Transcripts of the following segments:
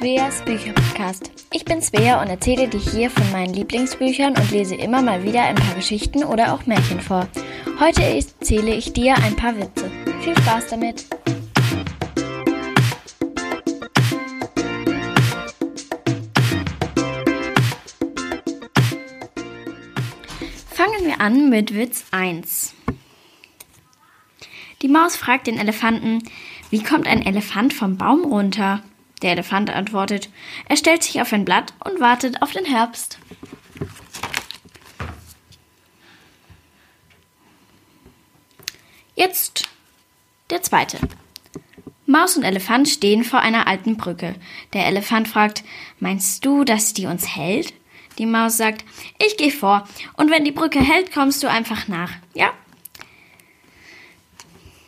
Sveas Bücherpodcast. Ich bin Svea und erzähle dir hier von meinen Lieblingsbüchern und lese immer mal wieder ein paar Geschichten oder auch Märchen vor. Heute erzähle ich dir ein paar Witze. Viel Spaß damit! Fangen wir an mit Witz 1. Die Maus fragt den Elefanten, wie kommt ein Elefant vom Baum runter? Der Elefant antwortet, er stellt sich auf ein Blatt und wartet auf den Herbst. Jetzt der zweite. Maus und Elefant stehen vor einer alten Brücke. Der Elefant fragt, meinst du, dass die uns hält? Die Maus sagt, ich gehe vor, und wenn die Brücke hält, kommst du einfach nach. Ja?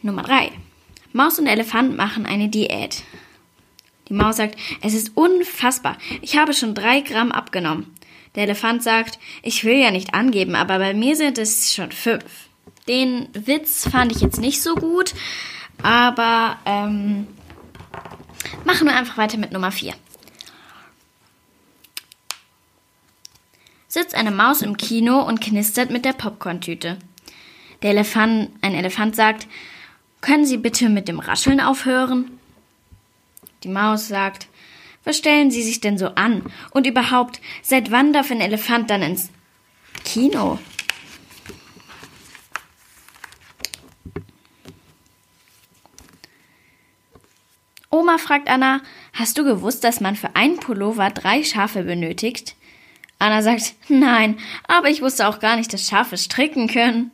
Nummer drei. Maus und Elefant machen eine Diät. Die Maus sagt, es ist unfassbar. Ich habe schon drei Gramm abgenommen. Der Elefant sagt, ich will ja nicht angeben, aber bei mir sind es schon fünf. Den Witz fand ich jetzt nicht so gut, aber ähm, machen wir einfach weiter mit Nummer vier. Sitzt eine Maus im Kino und knistert mit der Popcorntüte. Der Elefant, ein Elefant sagt, können Sie bitte mit dem Rascheln aufhören? Die Maus sagt, was stellen Sie sich denn so an? Und überhaupt, seit wann darf ein Elefant dann ins Kino? Oma fragt Anna, hast du gewusst, dass man für einen Pullover drei Schafe benötigt? Anna sagt, nein, aber ich wusste auch gar nicht, dass Schafe stricken können.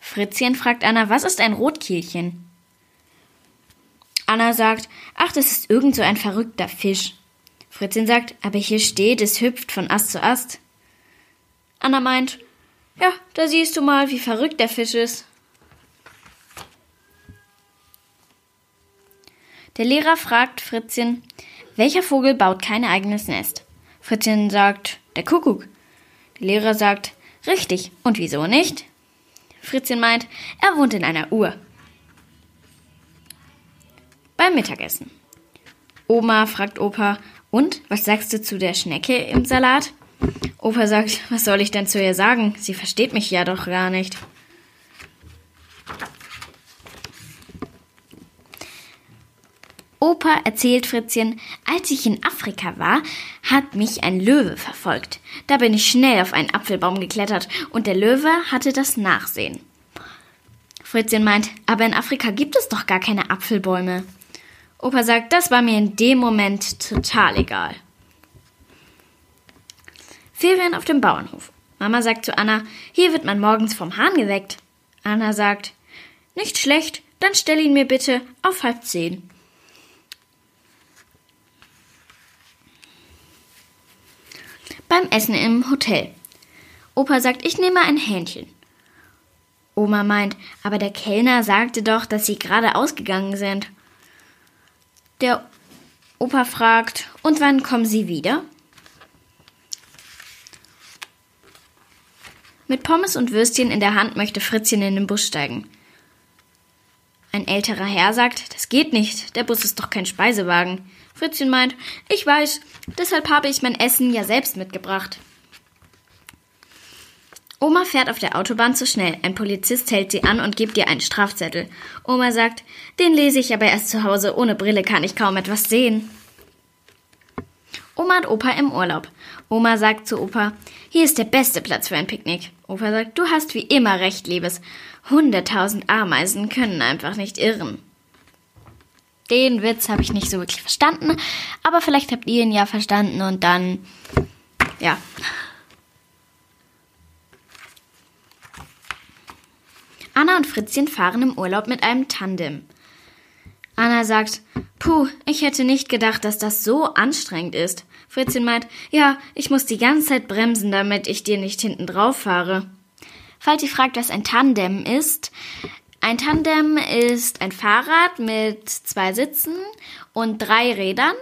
Fritzchen fragt Anna, was ist ein Rotkehlchen? Anna sagt, ach, das ist irgend so ein verrückter Fisch. Fritzchen sagt, aber hier steht, es hüpft von Ast zu Ast. Anna meint, ja, da siehst du mal, wie verrückt der Fisch ist. Der Lehrer fragt Fritzchen, welcher Vogel baut kein eigenes Nest? Fritzchen sagt, der Kuckuck. Der Lehrer sagt, richtig. Und wieso nicht? Fritzchen meint, er wohnt in einer Uhr. Beim Mittagessen. Oma fragt Opa, und was sagst du zu der Schnecke im Salat? Opa sagt, was soll ich denn zu ihr sagen? Sie versteht mich ja doch gar nicht. Opa erzählt Fritzchen, als ich in Afrika war, hat mich ein Löwe verfolgt. Da bin ich schnell auf einen Apfelbaum geklettert und der Löwe hatte das Nachsehen. Fritzchen meint, aber in Afrika gibt es doch gar keine Apfelbäume. Opa sagt, das war mir in dem Moment total egal. Ferien auf dem Bauernhof. Mama sagt zu Anna, hier wird man morgens vom Hahn geweckt. Anna sagt, nicht schlecht, dann stell ihn mir bitte auf halb zehn. Beim Essen im Hotel. Opa sagt, ich nehme ein Hähnchen. Oma meint, aber der Kellner sagte doch, dass sie gerade ausgegangen sind. Der Opa fragt, und wann kommen Sie wieder? Mit Pommes und Würstchen in der Hand möchte Fritzchen in den Bus steigen. Ein älterer Herr sagt, das geht nicht, der Bus ist doch kein Speisewagen. Fritzchen meint, ich weiß, deshalb habe ich mein Essen ja selbst mitgebracht. Oma fährt auf der Autobahn zu schnell. Ein Polizist hält sie an und gibt ihr einen Strafzettel. Oma sagt, den lese ich aber erst zu Hause. Ohne Brille kann ich kaum etwas sehen. Oma und Opa im Urlaub. Oma sagt zu Opa, hier ist der beste Platz für ein Picknick. Opa sagt, du hast wie immer recht, Liebes. Hunderttausend Ameisen können einfach nicht irren. Den Witz habe ich nicht so wirklich verstanden, aber vielleicht habt ihr ihn ja verstanden und dann, ja. Anna und Fritzchen fahren im Urlaub mit einem Tandem. Anna sagt, puh, ich hätte nicht gedacht, dass das so anstrengend ist. Fritzchen meint, ja, ich muss die ganze Zeit bremsen, damit ich dir nicht hinten drauf fahre. Falls ihr fragt, was ein Tandem ist, ein Tandem ist ein Fahrrad mit zwei Sitzen und drei Rädern,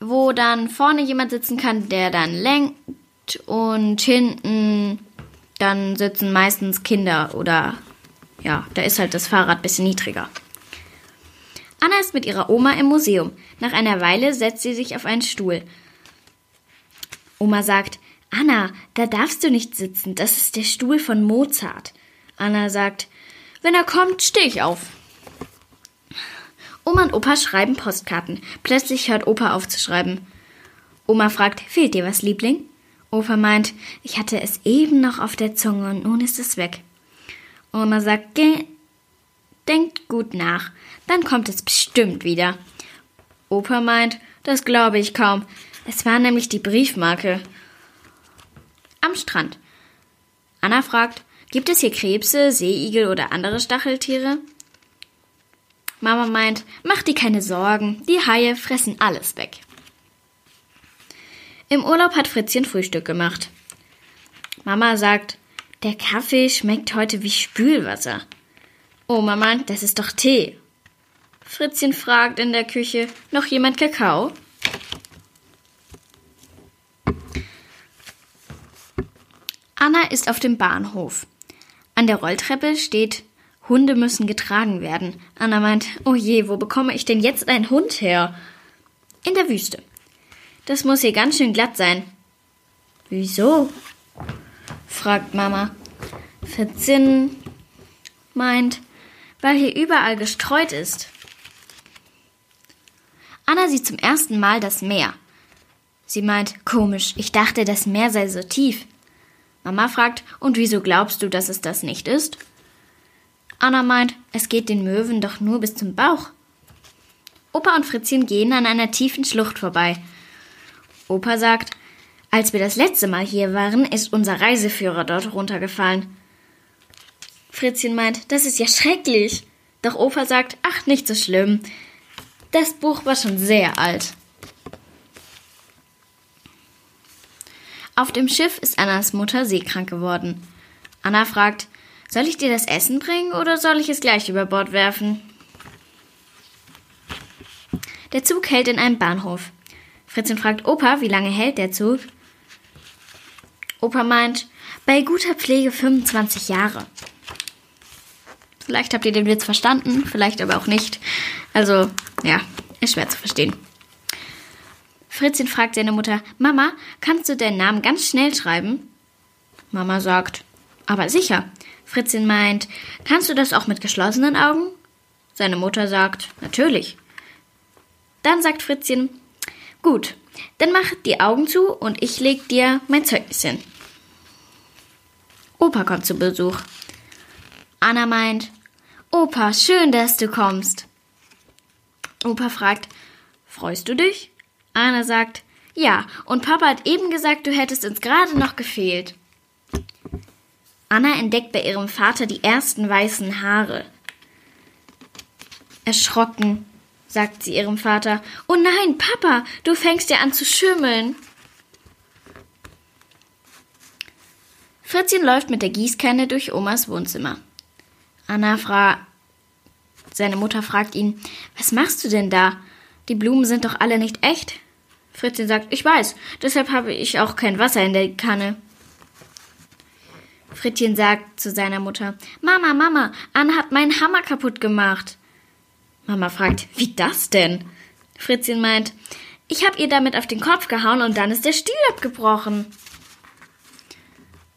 wo dann vorne jemand sitzen kann, der dann lenkt und hinten dann sitzen meistens Kinder oder ja, da ist halt das Fahrrad ein bisschen niedriger. Anna ist mit ihrer Oma im Museum. Nach einer Weile setzt sie sich auf einen Stuhl. Oma sagt, Anna, da darfst du nicht sitzen, das ist der Stuhl von Mozart. Anna sagt, wenn er kommt, stehe ich auf. Oma und Opa schreiben Postkarten. Plötzlich hört Opa auf zu schreiben. Oma fragt, fehlt dir was, Liebling? Opa meint, ich hatte es eben noch auf der Zunge und nun ist es weg. Oma sagt, denkt gut nach, dann kommt es bestimmt wieder. Opa meint, das glaube ich kaum. Es war nämlich die Briefmarke. Am Strand. Anna fragt, gibt es hier Krebse, Seeigel oder andere Stacheltiere? Mama meint, mach dir keine Sorgen, die Haie fressen alles weg. Im Urlaub hat Fritzchen Frühstück gemacht. Mama sagt, der Kaffee schmeckt heute wie Spülwasser. Oma meint, das ist doch Tee. Fritzchen fragt in der Küche, noch jemand Kakao? Anna ist auf dem Bahnhof. An der Rolltreppe steht Hunde müssen getragen werden. Anna meint, oh je, wo bekomme ich denn jetzt einen Hund her? In der Wüste. Das muss hier ganz schön glatt sein. Wieso? fragt Mama. Verzinn meint, weil hier überall gestreut ist. Anna sieht zum ersten Mal das Meer. Sie meint, komisch, ich dachte, das Meer sei so tief. Mama fragt, und wieso glaubst du, dass es das nicht ist? Anna meint, es geht den Möwen doch nur bis zum Bauch. Opa und Fritzchen gehen an einer tiefen Schlucht vorbei. Opa sagt, als wir das letzte Mal hier waren, ist unser Reiseführer dort runtergefallen. Fritzchen meint, das ist ja schrecklich. Doch Opa sagt, ach, nicht so schlimm. Das Buch war schon sehr alt. Auf dem Schiff ist Annas Mutter seekrank geworden. Anna fragt, soll ich dir das Essen bringen oder soll ich es gleich über Bord werfen? Der Zug hält in einem Bahnhof. Fritzchen fragt Opa, wie lange hält der Zug? Opa meint, bei guter Pflege 25 Jahre. Vielleicht habt ihr den Witz verstanden, vielleicht aber auch nicht. Also, ja, ist schwer zu verstehen. Fritzchen fragt seine Mutter, Mama, kannst du deinen Namen ganz schnell schreiben? Mama sagt, aber sicher. Fritzchen meint, kannst du das auch mit geschlossenen Augen? Seine Mutter sagt, natürlich. Dann sagt Fritzchen, gut, dann mach die Augen zu und ich leg dir mein Zeugnis hin. Opa kommt zu Besuch. Anna meint, Opa, schön, dass du kommst. Opa fragt, freust du dich? Anna sagt, ja, und Papa hat eben gesagt, du hättest uns gerade noch gefehlt. Anna entdeckt bei ihrem Vater die ersten weißen Haare. Erschrocken sagt sie ihrem Vater, Oh nein, Papa, du fängst ja an zu schimmeln. Fritzchen läuft mit der Gießkanne durch Omas Wohnzimmer. Anna fragt, seine Mutter fragt ihn, was machst du denn da? Die Blumen sind doch alle nicht echt. Fritzchen sagt, ich weiß, deshalb habe ich auch kein Wasser in der Kanne. Frittchen sagt zu seiner Mutter, Mama, Mama, Anna hat meinen Hammer kaputt gemacht. Mama fragt, wie das denn? Fritzchen meint, ich habe ihr damit auf den Kopf gehauen und dann ist der Stiel abgebrochen.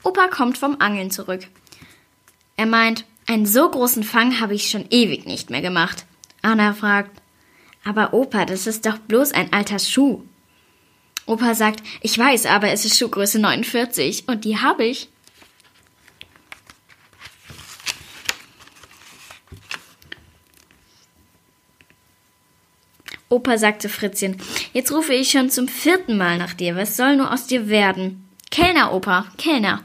Opa kommt vom Angeln zurück. Er meint, einen so großen Fang habe ich schon ewig nicht mehr gemacht. Anna fragt, aber Opa, das ist doch bloß ein alter Schuh. Opa sagt, ich weiß, aber es ist Schuhgröße 49 und die habe ich. Opa sagte Fritzchen, jetzt rufe ich schon zum vierten Mal nach dir. Was soll nur aus dir werden? Kellner, Opa, Kellner.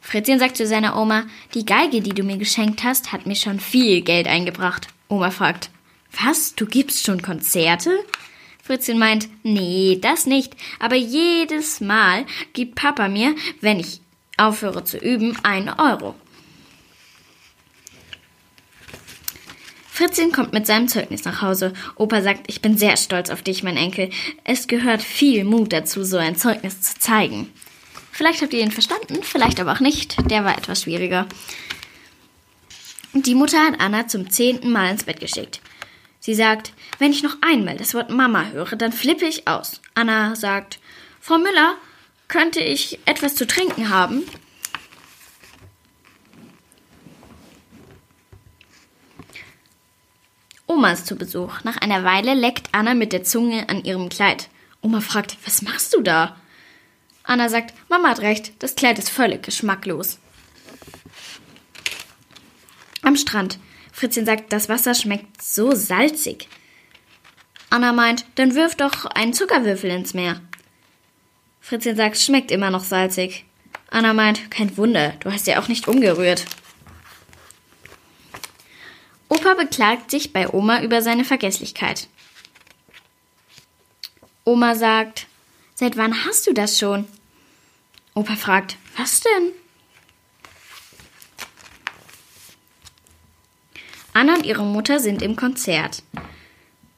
Fritzchen sagt zu seiner Oma, die Geige, die du mir geschenkt hast, hat mir schon viel Geld eingebracht. Oma fragt, was, du gibst schon Konzerte? Fritzchen meint, nee, das nicht, aber jedes Mal gibt Papa mir, wenn ich aufhöre zu üben, einen Euro. Fritzchen kommt mit seinem Zeugnis nach Hause. Opa sagt, ich bin sehr stolz auf dich, mein Enkel. Es gehört viel Mut dazu, so ein Zeugnis zu zeigen. Vielleicht habt ihr ihn verstanden, vielleicht aber auch nicht. Der war etwas schwieriger. Die Mutter hat Anna zum zehnten Mal ins Bett geschickt. Sie sagt, wenn ich noch einmal das Wort Mama höre, dann flippe ich aus. Anna sagt, Frau Müller, könnte ich etwas zu trinken haben? Oma ist zu Besuch. Nach einer Weile leckt Anna mit der Zunge an ihrem Kleid. Oma fragt, was machst du da? Anna sagt, Mama hat recht, das Kleid ist völlig geschmacklos. Am Strand. Fritzchen sagt, das Wasser schmeckt so salzig. Anna meint, dann wirf doch einen Zuckerwürfel ins Meer. Fritzchen sagt, schmeckt immer noch salzig. Anna meint, kein Wunder, du hast ja auch nicht umgerührt. Opa beklagt sich bei Oma über seine Vergesslichkeit. Oma sagt, seit wann hast du das schon? Opa fragt, was denn? Anna und ihre Mutter sind im Konzert.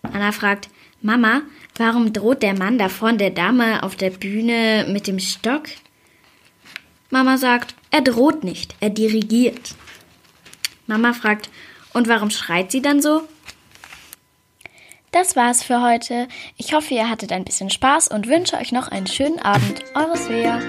Anna fragt, Mama, warum droht der Mann da vorne der Dame auf der Bühne mit dem Stock? Mama sagt, er droht nicht, er dirigiert. Mama fragt, und warum schreit sie dann so? Das war's für heute. Ich hoffe, ihr hattet ein bisschen Spaß und wünsche euch noch einen schönen Abend. Eure Svea.